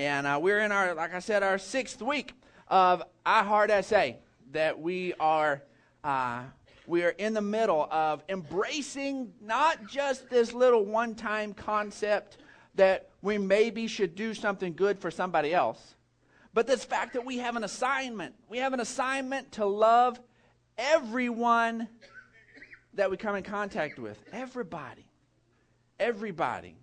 And uh, we're in our, like I said, our sixth week of I Heart SA that we are. Uh, we are in the middle of embracing not just this little one time concept that we maybe should do something good for somebody else, but this fact that we have an assignment. We have an assignment to love everyone that we come in contact with. Everybody. Everybody.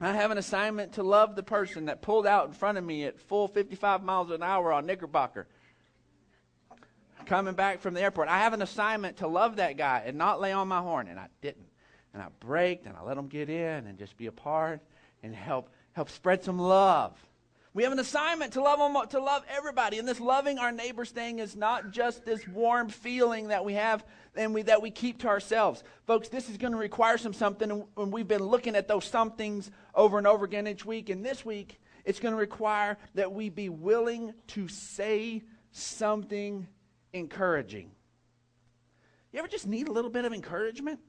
I have an assignment to love the person that pulled out in front of me at full 55 miles an hour on Knickerbocker coming back from the airport. I have an assignment to love that guy and not lay on my horn, and I didn't. And I braked and I let him get in and just be a part and help help spread some love. We have an assignment to love to love everybody, and this loving our neighbors thing is not just this warm feeling that we have and we, that we keep to ourselves, folks. This is going to require some something, and we've been looking at those somethings over and over again each week. And this week, it's going to require that we be willing to say something encouraging. You ever just need a little bit of encouragement?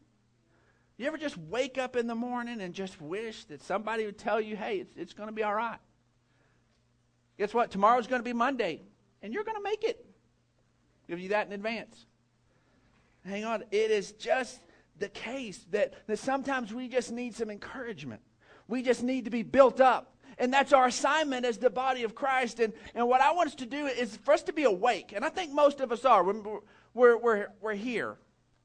You ever just wake up in the morning and just wish that somebody would tell you, hey, it's, it's going to be all right? Guess what? Tomorrow's going to be Monday, and you're going to make it. Give you that in advance. Hang on. It is just the case that, that sometimes we just need some encouragement. We just need to be built up. And that's our assignment as the body of Christ. And, and what I want us to do is for us to be awake. And I think most of us are. We're, we're, we're, we're here.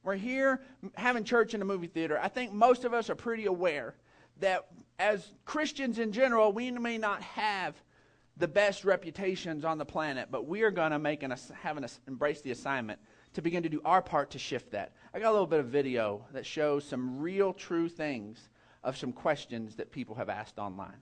We're here having church in a movie theater. I think most of us are pretty aware that as Christians in general, we may not have the best reputations on the planet, but we are going to make an, have an, embrace the assignment to begin to do our part to shift that. I got a little bit of video that shows some real, true things of some questions that people have asked online.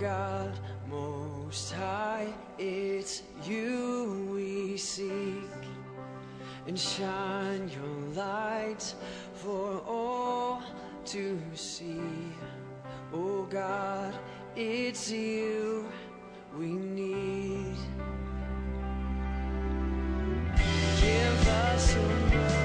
God Most High, it's you we seek. And shine your light for all to see. Oh God, it's you we need. Give us a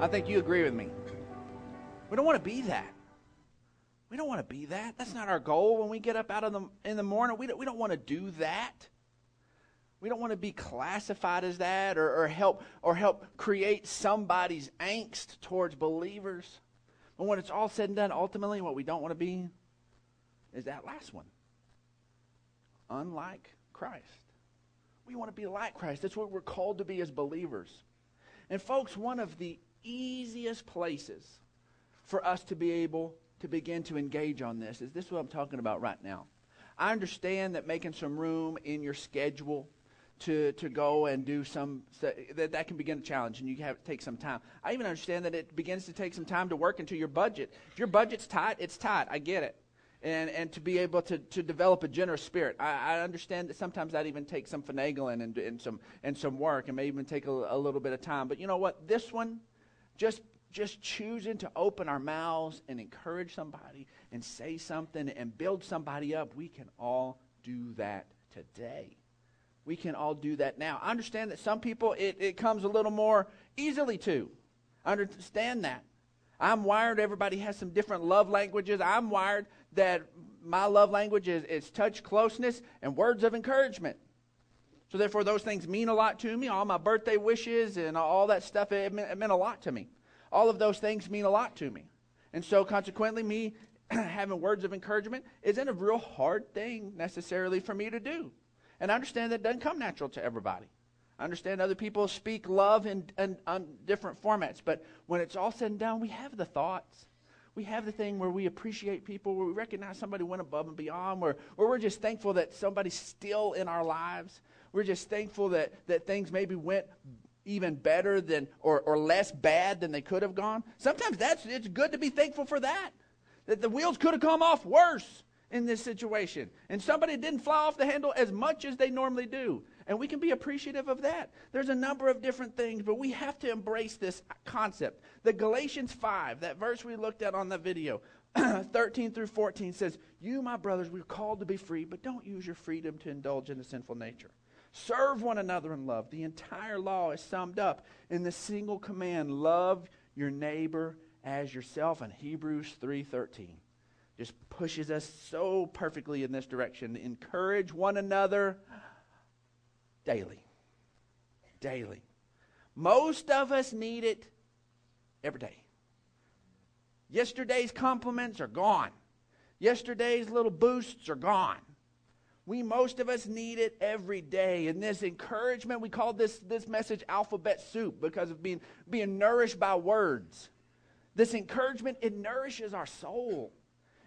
I think you agree with me. We don't want to be that. We don't want to be that. That's not our goal when we get up out of the in the morning. We don't, we don't want to do that. We don't want to be classified as that or, or help or help create somebody's angst towards believers. But when it's all said and done, ultimately what we don't want to be is that last one. Unlike Christ. We want to be like Christ. That's what we're called to be as believers. And folks, one of the easiest places for us to be able to begin to engage on this is this is what I'm talking about right now. I understand that making some room in your schedule to, to go and do some that, that can begin a challenge and you have to take some time. I even understand that it begins to take some time to work into your budget. If your budget's tight, it's tight. I get it. And, and to be able to, to develop a generous spirit. I, I understand that sometimes that even takes some finagling and, and, some, and some work and may even take a, a little bit of time. But you know what? This one, just just choosing to open our mouths and encourage somebody and say something and build somebody up, we can all do that today. We can all do that now. I understand that some people it, it comes a little more easily to. I understand that. I'm wired, everybody has some different love languages. I'm wired that my love language is, is touch, closeness, and words of encouragement. So therefore, those things mean a lot to me. All my birthday wishes and all that stuff, it meant, it meant a lot to me. All of those things mean a lot to me. And so consequently, me having words of encouragement isn't a real hard thing necessarily for me to do. And I understand that doesn't come natural to everybody. I understand other people speak love in, in, in different formats, but when it's all said and done, we have the thoughts. We have the thing where we appreciate people, where we recognize somebody went above and beyond, where, where we're just thankful that somebody's still in our lives. We're just thankful that, that things maybe went even better than or, or less bad than they could have gone. Sometimes that's it's good to be thankful for that. That the wheels could have come off worse in this situation. And somebody didn't fly off the handle as much as they normally do. And we can be appreciative of that. There's a number of different things, but we have to embrace this concept. The Galatians 5, that verse we looked at on the video, 13 through 14 says, You, my brothers, we're called to be free, but don't use your freedom to indulge in the sinful nature. Serve one another in love. The entire law is summed up in the single command, love your neighbor as yourself in Hebrews 3:13. Just pushes us so perfectly in this direction. Encourage one another daily. Daily. Most of us need it every day. Yesterday's compliments are gone. Yesterday's little boosts are gone. We, most of us, need it every day. And this encouragement, we call this, this message alphabet soup because of being, being nourished by words. This encouragement, it nourishes our soul.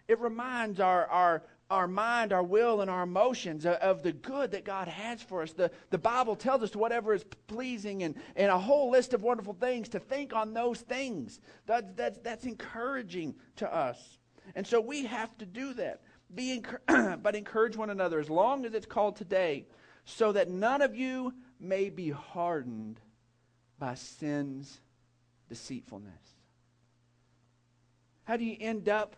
It reminds our, our, our mind, our will, and our emotions of, of, the good that God has for us. The, the Bible tells us whatever is pleasing and, and a whole list of wonderful things to think on those things. That, that's, that's encouraging to us. And so we have to do that. Be but encourage one another as long as it's called today, so that none of you may be hardened by sin's deceitfulness. How do you end up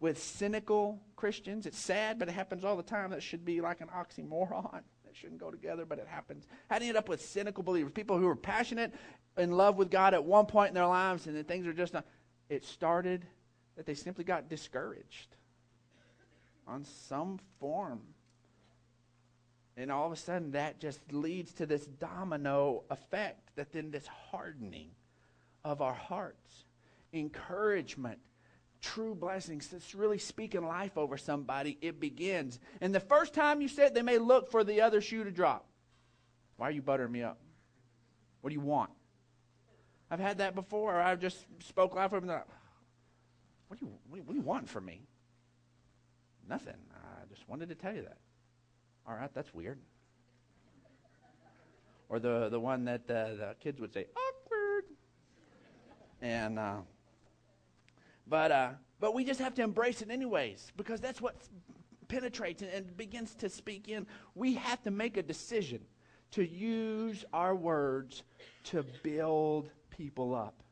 with cynical Christians? It's sad, but it happens all the time. That should be like an oxymoron. That shouldn't go together, but it happens. How do you end up with cynical believers? People who are passionate, in love with God at one point in their lives, and then things are just not. It started that they simply got discouraged on some form. And all of a sudden, that just leads to this domino effect that then this hardening of our hearts, encouragement, true blessings. It's really speaking life over somebody. It begins. And the first time you say it, they may look for the other shoe to drop. Why are you buttering me up? What do you want? I've had that before. I've just spoke life over them. What do you what do you want from me? Nothing. I just wanted to tell you that. All right, that's weird. Or the, the one that uh, the kids would say, awkward. And, uh, but, uh, but we just have to embrace it anyways because that's what penetrates and, and begins to speak in. We have to make a decision to use our words to build people up.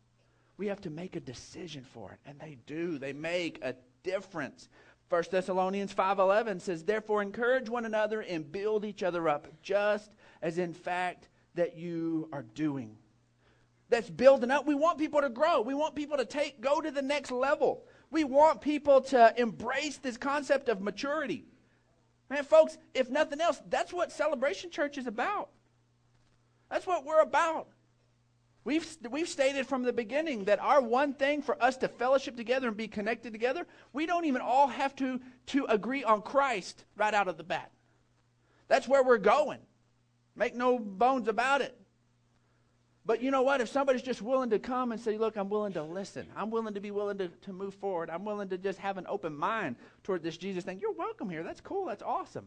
We have to make a decision for it, and they do. They make a difference. 1 Thessalonians 5:11 says, "Therefore encourage one another and build each other up, just as in fact that you are doing." That's building up. We want people to grow. We want people to take go to the next level. We want people to embrace this concept of maturity. Man, folks, if nothing else, that's what Celebration Church is about. That's what we're about. We've, we've stated from the beginning that our one thing for us to fellowship together and be connected together, we don't even all have to, to agree on Christ right out of the bat. That's where we're going. Make no bones about it. But you know what? If somebody's just willing to come and say, Look, I'm willing to listen, I'm willing to be willing to, to move forward, I'm willing to just have an open mind toward this Jesus thing, you're welcome here. That's cool. That's awesome.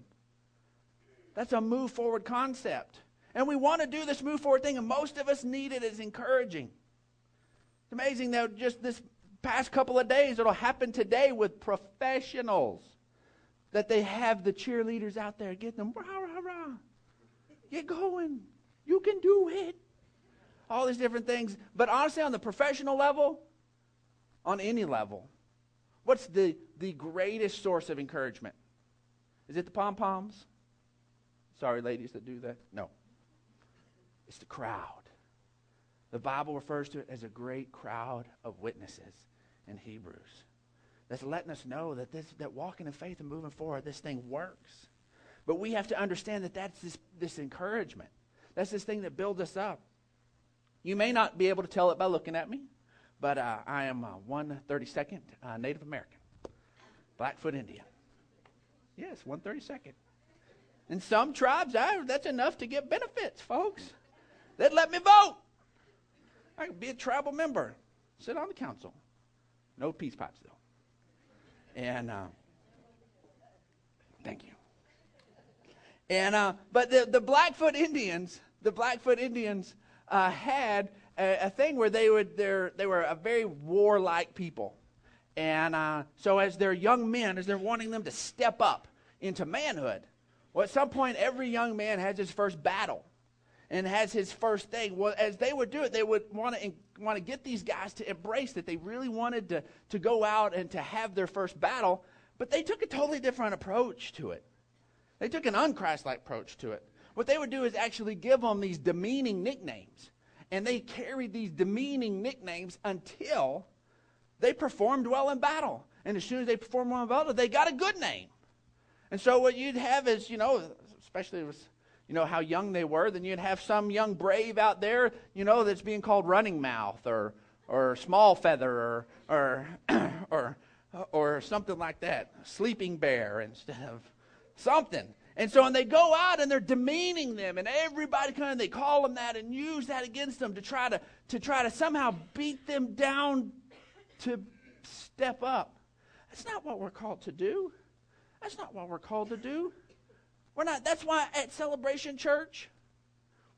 That's a move forward concept. And we want to do this move forward thing, and most of us need it as encouraging. It's amazing that just this past couple of days, it'll happen today with professionals. That they have the cheerleaders out there getting them, rah, rah, rah. Get going. You can do it. All these different things. But honestly, on the professional level, on any level, what's the, the greatest source of encouragement? Is it the pom poms? Sorry, ladies that do that. No. It's the crowd. The Bible refers to it as a great crowd of witnesses in Hebrews. That's letting us know that this that walking in faith and moving forward, this thing works. But we have to understand that that's this, this encouragement. That's this thing that builds us up. You may not be able to tell it by looking at me, but uh, I am uh, 132nd uh, Native American. Blackfoot Indian. Yes, 132nd. In some tribes, I, that's enough to get benefits, folks. They'd let me vote. I could be a tribal member, sit on the council. No peace pipes, though. And uh, thank you. And uh, but the the Blackfoot Indians, the Blackfoot Indians uh, had a, a, thing where they would they they were a very warlike people, and uh, so as their young men, as they're wanting them to step up into manhood, well, at some point every young man has his first battle, and has his first thing. Well, as they would do it, they would want to want to get these guys to embrace that they really wanted to to go out and to have their first battle, but they took a totally different approach to it. They took an unchristlike approach to it. What they would do is actually give them these demeaning nicknames. And they carried these demeaning nicknames until they performed well in battle. And as soon as they performed well in battle, they got a good name. And so what you'd have is, you know, especially with, you know, how young they were, then you'd have some young brave out there, you know, that's being called running mouth or or small feather or or or or something like that, sleeping bear instead of something. And so when they go out and they're demeaning them, and everybody kind of they call them that and use that against them to try to to try to somehow beat them down to step up. That's not what we're called to do. That's not what we're called to do. We're not. That's why at Celebration Church,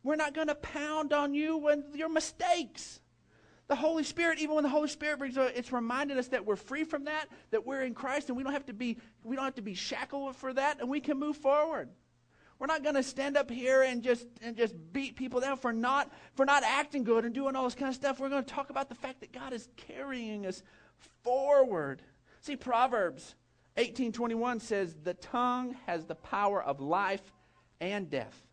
we're not going to pound on you when your mistakes. The Holy Spirit, even when the Holy Spirit brings it, it's reminded us that we're free from that, that we're in Christ, and we don't have to be we don't have to be shackled for that, and we can move forward. We're not going to stand up here and just and just beat people down for not for not acting good and doing all this kind of stuff. We're going to talk about the fact that God is carrying us forward. See, Proverbs 18:21 says, "The tongue has the power of life and death,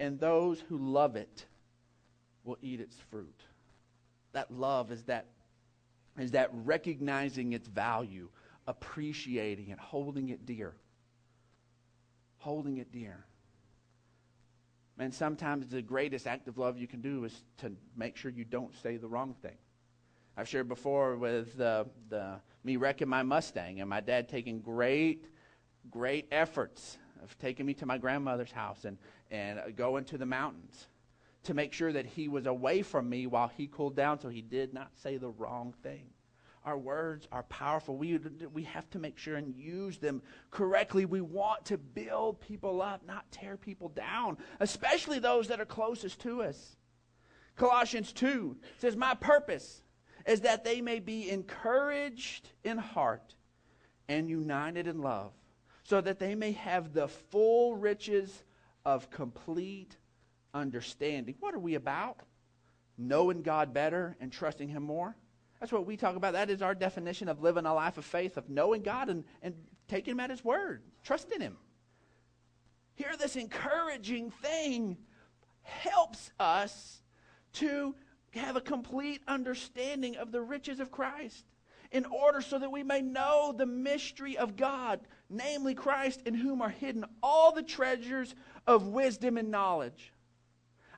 and those who love it will eat its fruit." that love is that is that recognizing its value, appreciating it, holding it dear. Holding it dear. And sometimes the greatest act of love you can do is to make sure you don't say the wrong thing. I've shared before with the, the me wrecking my Mustang and my dad taking great, great efforts of taking me to my grandmother's house and, and uh, going to the mountains to make sure that he was away from me while he cooled down so he did not say the wrong thing. Our words are powerful. We, we have to make sure and use them correctly. We want to build people up, not tear people down, especially those that are closest to us. Colossians 2 says, My purpose is that they may be encouraged in heart and united in love, so that they may have the full riches of complete understanding. What are we about? Knowing God better and trusting Him more. That's what we talk about. That is our definition of living a life of faith, of knowing God and, and taking Him at His word, trusting Him. Here, this encouraging thing helps us to have a complete understanding of the riches of Christ in order so that we may know the mystery of God, namely Christ, in whom are hidden all the treasures of wisdom and knowledge.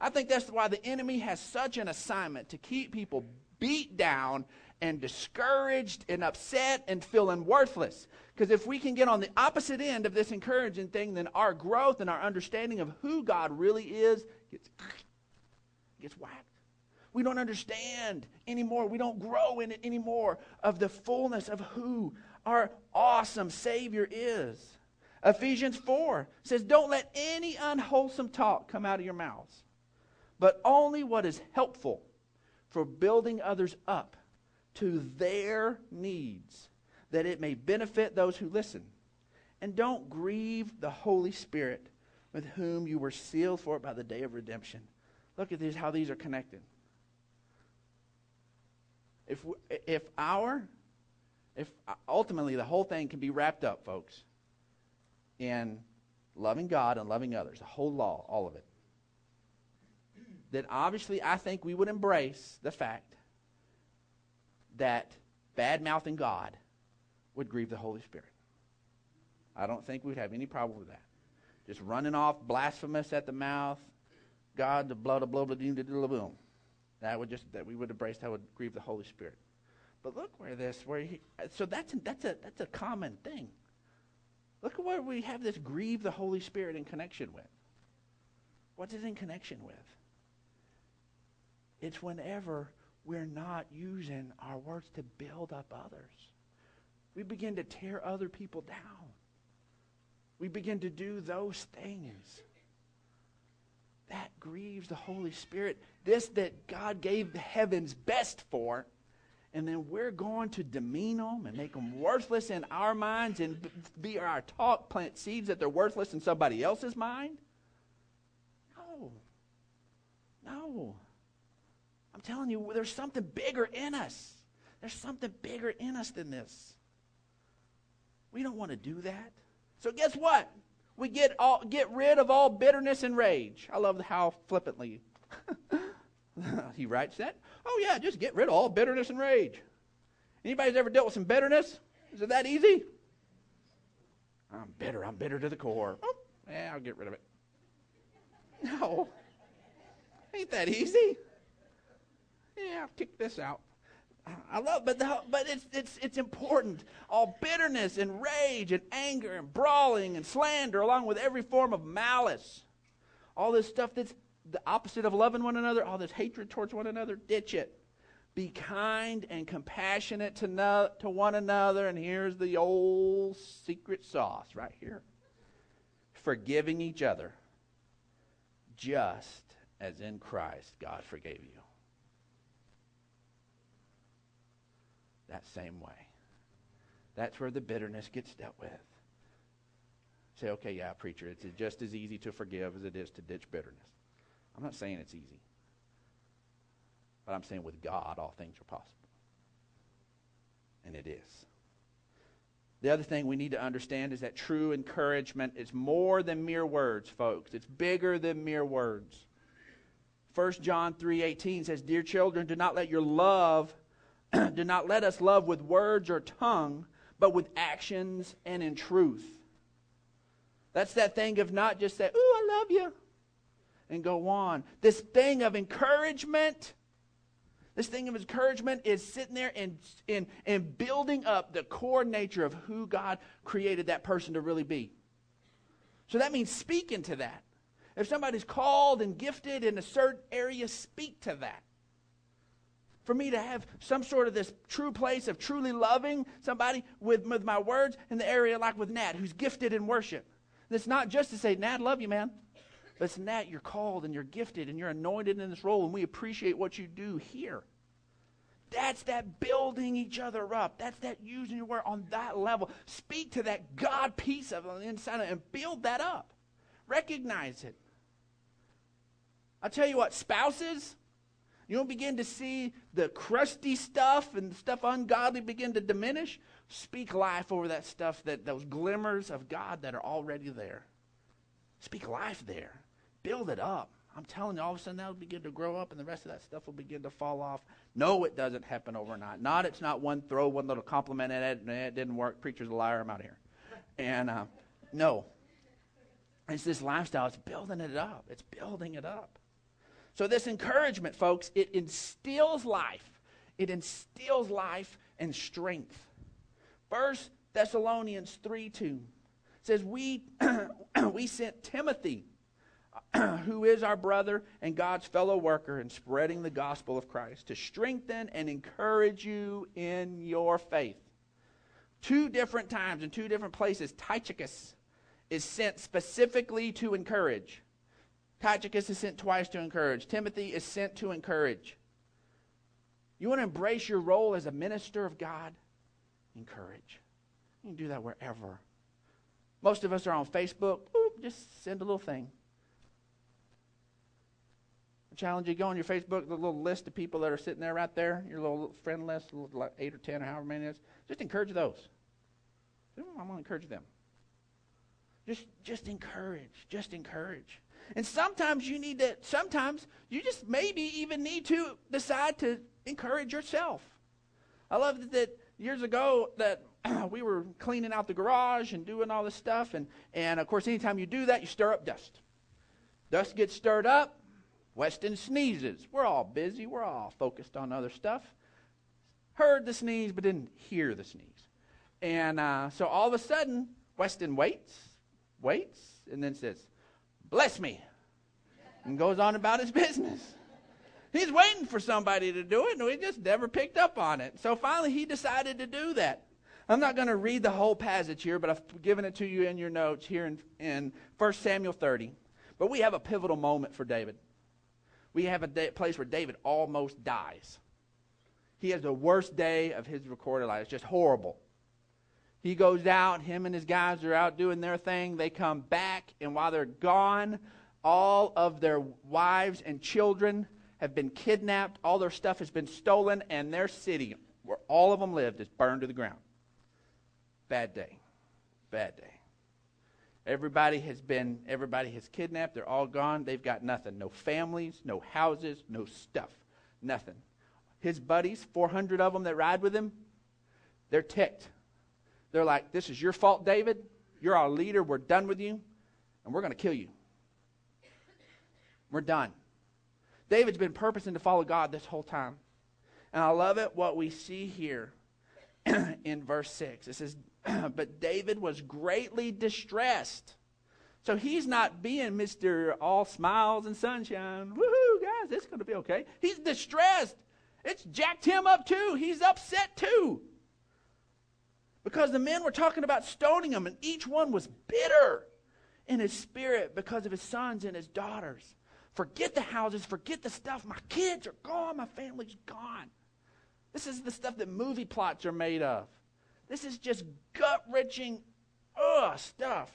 I think that's why the enemy has such an assignment to keep people beat down and discouraged and upset and feeling worthless. Because if we can get on the opposite end of this encouraging thing, then our growth and our understanding of who God really is gets, gets whacked. We don't understand anymore. We don't grow in it anymore of the fullness of who our awesome Savior is. Ephesians 4 says, Don't let any unwholesome talk come out of your mouths but only what is helpful for building others up to their needs, that it may benefit those who listen. And don't grieve the Holy Spirit with whom you were sealed for it by the day of redemption. Look at these, how these are connected. If, if our, if uh, ultimately the whole thing can be wrapped up, folks, in loving God and loving others, the whole law, all of it then obviously I think we would embrace the fact that bad mouthing God would grieve the Holy Spirit. I don't think we'd have any problem with that. Just running off blasphemous at the mouth, God, the blood of blah blah blah boom. That would just that we would embrace that would grieve the Holy Spirit. But look where this, where he, so that's, that's, a, that's a common thing. Look at where we have this grieve the Holy Spirit in connection with. What's it in connection with? It's whenever we're not using our words to build up others. We begin to tear other people down. We begin to do those things. That grieves the Holy Spirit. This that God gave the heavens best for, and then we're going to demean them and make them worthless in our minds and be our talk, plant seeds that they're worthless in somebody else's mind? No. No. I'm telling you, there's something bigger in us. There's something bigger in us than this. We don't want to do that. So guess what? We get all get rid of all bitterness and rage. I love how flippantly he writes that. Oh yeah, just get rid of all bitterness and rage. Anybody's ever dealt with some bitterness? Is it that easy? I'm bitter. I'm bitter to the core. Oh, yeah, I'll get rid of it. No. Ain't that easy? Yeah, I'll kick this out. I love, but the, but it's it's it's important. All bitterness and rage and anger and brawling and slander, along with every form of malice, all this stuff that's the opposite of loving one another, all this hatred towards one another, ditch it. Be kind and compassionate to no, to one another, and here's the old secret sauce right here: forgiving each other, just as in Christ God forgave you. That same way. That's where the bitterness gets dealt with. Say, okay, yeah, preacher, it's just as easy to forgive as it is to ditch bitterness. I'm not saying it's easy. But I'm saying with God, all things are possible. And it is. The other thing we need to understand is that true encouragement is more than mere words, folks. It's bigger than mere words. 1 John 3:18 says, "Dear children, do not let your love do not let us love with words or tongue, but with actions and in truth. That's that thing of not just say, Ooh, I love you, and go on. This thing of encouragement, this thing of encouragement is sitting there and, and, and building up the core nature of who God created that person to really be. So that means speaking to that. If somebody's called and gifted in a certain area, speak to that for me to have some sort of this true place of truly loving somebody with, with my words in the area like with Nat, who's gifted in worship. And it's not just to say, Nat, love you, man. But it's Nat, you're called and you're gifted and you're anointed in this role, and we appreciate what you do here. That's that building each other up. That's that using your word on that level. Speak to that God piece of on the inside and build that up. Recognize it. I'll tell you what, spouses, you don't begin to see the crusty stuff and stuff ungodly begin to diminish. Speak life over that stuff, that those glimmers of God that are already there. Speak life there. Build it up. I'm telling you, all of a sudden that'll begin to grow up and the rest of that stuff will begin to fall off. No, it doesn't happen overnight. Not it's not one throw, one little compliment at it, and it didn't work. Preacher's a liar, I'm out of here. And uh, no. It's this lifestyle. It's building it up. It's building it up. So, this encouragement, folks, it instills life. It instills life and strength. First Thessalonians 3 2 says, We, we sent Timothy, who is our brother and God's fellow worker in spreading the gospel of Christ, to strengthen and encourage you in your faith. Two different times in two different places, Tychicus is sent specifically to encourage. Tychicus is sent twice to encourage. Timothy is sent to encourage. You want to embrace your role as a minister of God? Encourage. You can do that wherever. Most of us are on Facebook. Boop, just send a little thing. I challenge you go on your Facebook, the little list of people that are sitting there right there, your little friend list, like eight or ten or however many it is. Just encourage those. I'm going to encourage them. Just, just encourage. Just encourage. And sometimes you need to, sometimes you just maybe even need to decide to encourage yourself. I love that years ago that we were cleaning out the garage and doing all this stuff. And, and of course, anytime you do that, you stir up dust. Dust gets stirred up, Weston sneezes. We're all busy, we're all focused on other stuff. heard the sneeze but didn't hear the sneeze. And uh, so all of a sudden, Weston waits, waits, and then says, Bless me, and goes on about his business. He's waiting for somebody to do it, and we just never picked up on it. So finally, he decided to do that. I'm not going to read the whole passage here, but I've given it to you in your notes here in, in 1 Samuel 30. But we have a pivotal moment for David. We have a day, place where David almost dies. He has the worst day of his recorded life. It's just horrible. He goes out, him and his guys are out doing their thing. They come back, and while they're gone, all of their wives and children have been kidnapped. All their stuff has been stolen, and their city, where all of them lived, is burned to the ground. Bad day. Bad day. Everybody has been, everybody has kidnapped. They're all gone. They've got nothing. No families, no houses, no stuff. Nothing. His buddies, 400 of them that ride with him, they're ticked. They're like, This is your fault, David. You're our leader. We're done with you, and we're going to kill you. We're done. David's been purposing to follow God this whole time. And I love it what we see here in verse 6. It says, But David was greatly distressed. So he's not being Mr. All Smiles and Sunshine. Woohoo, guys, it's going to be okay. He's distressed. It's jacked him up too. He's upset too. Because the men were talking about stoning him, and each one was bitter in his spirit because of his sons and his daughters. Forget the houses, forget the stuff. My kids are gone, my family's gone. This is the stuff that movie plots are made of. This is just gut wrenching, stuff.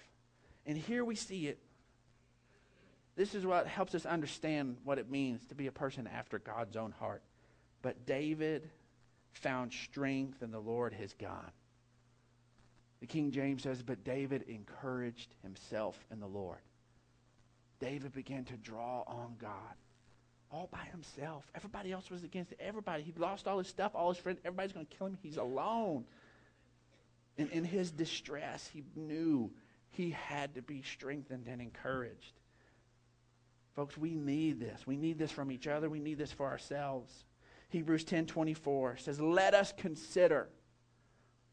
And here we see it. This is what helps us understand what it means to be a person after God's own heart. But David found strength in the Lord his God. The King James says, But David encouraged himself in the Lord. David began to draw on God all by himself. Everybody else was against. Everybody. He lost all his stuff, all his friends. Everybody's going to kill him. He's alone. And in his distress, he knew he had to be strengthened and encouraged. Folks, we need this. We need this from each other. We need this for ourselves. Hebrews 10:24 says, "Let us consider."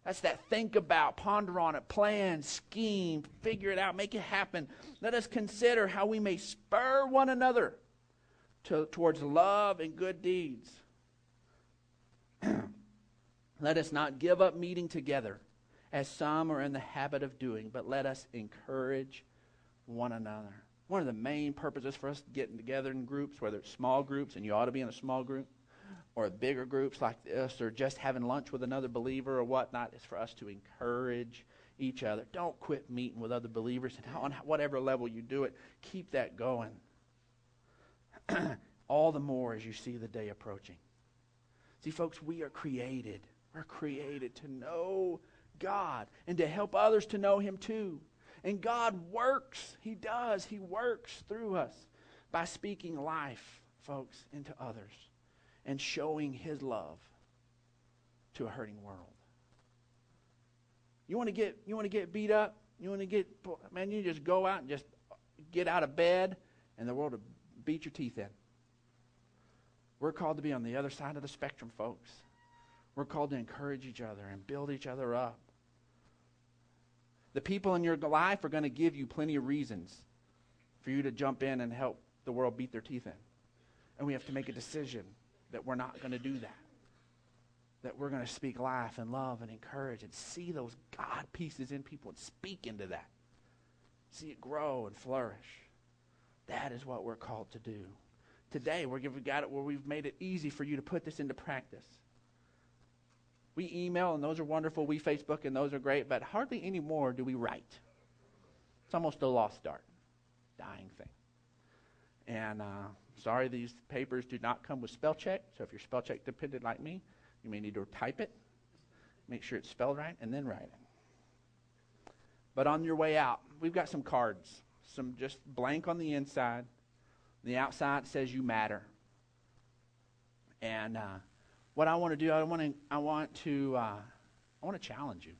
That's that think about, ponder on it, plan, scheme, figure it out, make it happen. Let us consider how we may spur one another to, towards love and good deeds. let us not give up meeting together, as some are in the habit of doing, but let us encourage one another. One of the main purposes for us getting together in groups, whether it's small groups, and you ought to be in a small group, or bigger groups like this, or just having lunch with another believer or whatnot, is for us to encourage each other. Don't quit meeting with other believers, and on whatever level you do it, keep that going. all the more as you see the day approaching. See, folks, we are created. We're created to know God and to help others to know Him too. And God works. He does. He works through us by speaking life, folks, into others and showing His love to a hurting world. You want to get you want to get beat up? You want to get man? You just go out and just get out of bed, and the world will beat your teeth in. We're called to be on the other side of the spectrum, folks. We're called to encourage each other and build each other up. The people in your life are going to give you plenty of reasons for you to jump in and help the world beat their teeth in. And we have to make a decision that we're not going to do that. That we're going to speak life and love and encourage and see those God pieces in people and speak into that. See it grow and flourish. That is what we're called to do. Today, we've got it where we've made it easy for you to put this into practice. We email, and those are wonderful. We Facebook, and those are great, but hardly anymore do we write. It's almost a lost art, dying thing. And uh, sorry, these papers do not come with spell check. So if you're spell check dependent like me, you may need to type it, make sure it's spelled right, and then write it. But on your way out, we've got some cards some just blank on the inside. The outside says you matter. And uh, what I want to do, I want to, I want to, uh, I want to challenge you.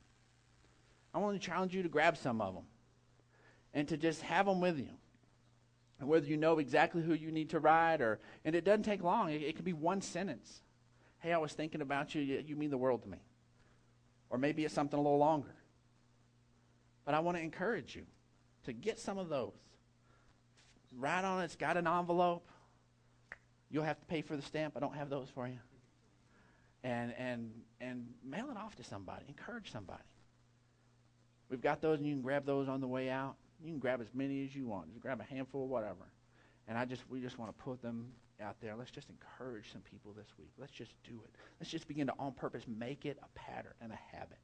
I want to challenge you to grab some of them and to just have them with you. Whether you know exactly who you need to write or, and it doesn't take long. It, it could be one sentence. Hey, I was thinking about you. You mean the world to me. Or maybe it's something a little longer. But I want to encourage you to get some of those. Write on it. It's got an envelope. You'll have to pay for the stamp. I don't have those for you. And, and, and mail it off to somebody. Encourage somebody. We've got those, and you can grab those on the way out. You can grab as many as you want. Just grab a handful, whatever. And I just, we just want to put them out there. Let's just encourage some people this week. Let's just do it. Let's just begin to, on purpose, make it a pattern and a habit.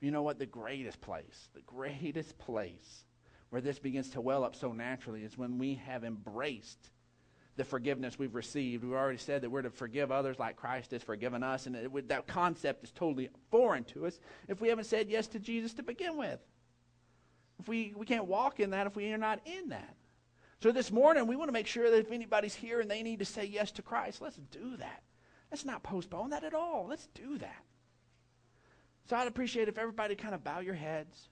You know what? The greatest place, the greatest place where this begins to well up so naturally is when we have embraced the forgiveness we've received. We've already said that we're to forgive others like Christ has forgiven us, and it, that concept is totally foreign to us if we haven't said yes to Jesus to begin with. If we, we can't walk in that if we are not in that. So this morning, we want to make sure that if anybody's here and they need to say yes to Christ, let's do that. Let's not postpone that at all. Let's do that. So I'd appreciate if everybody kind of bow your heads.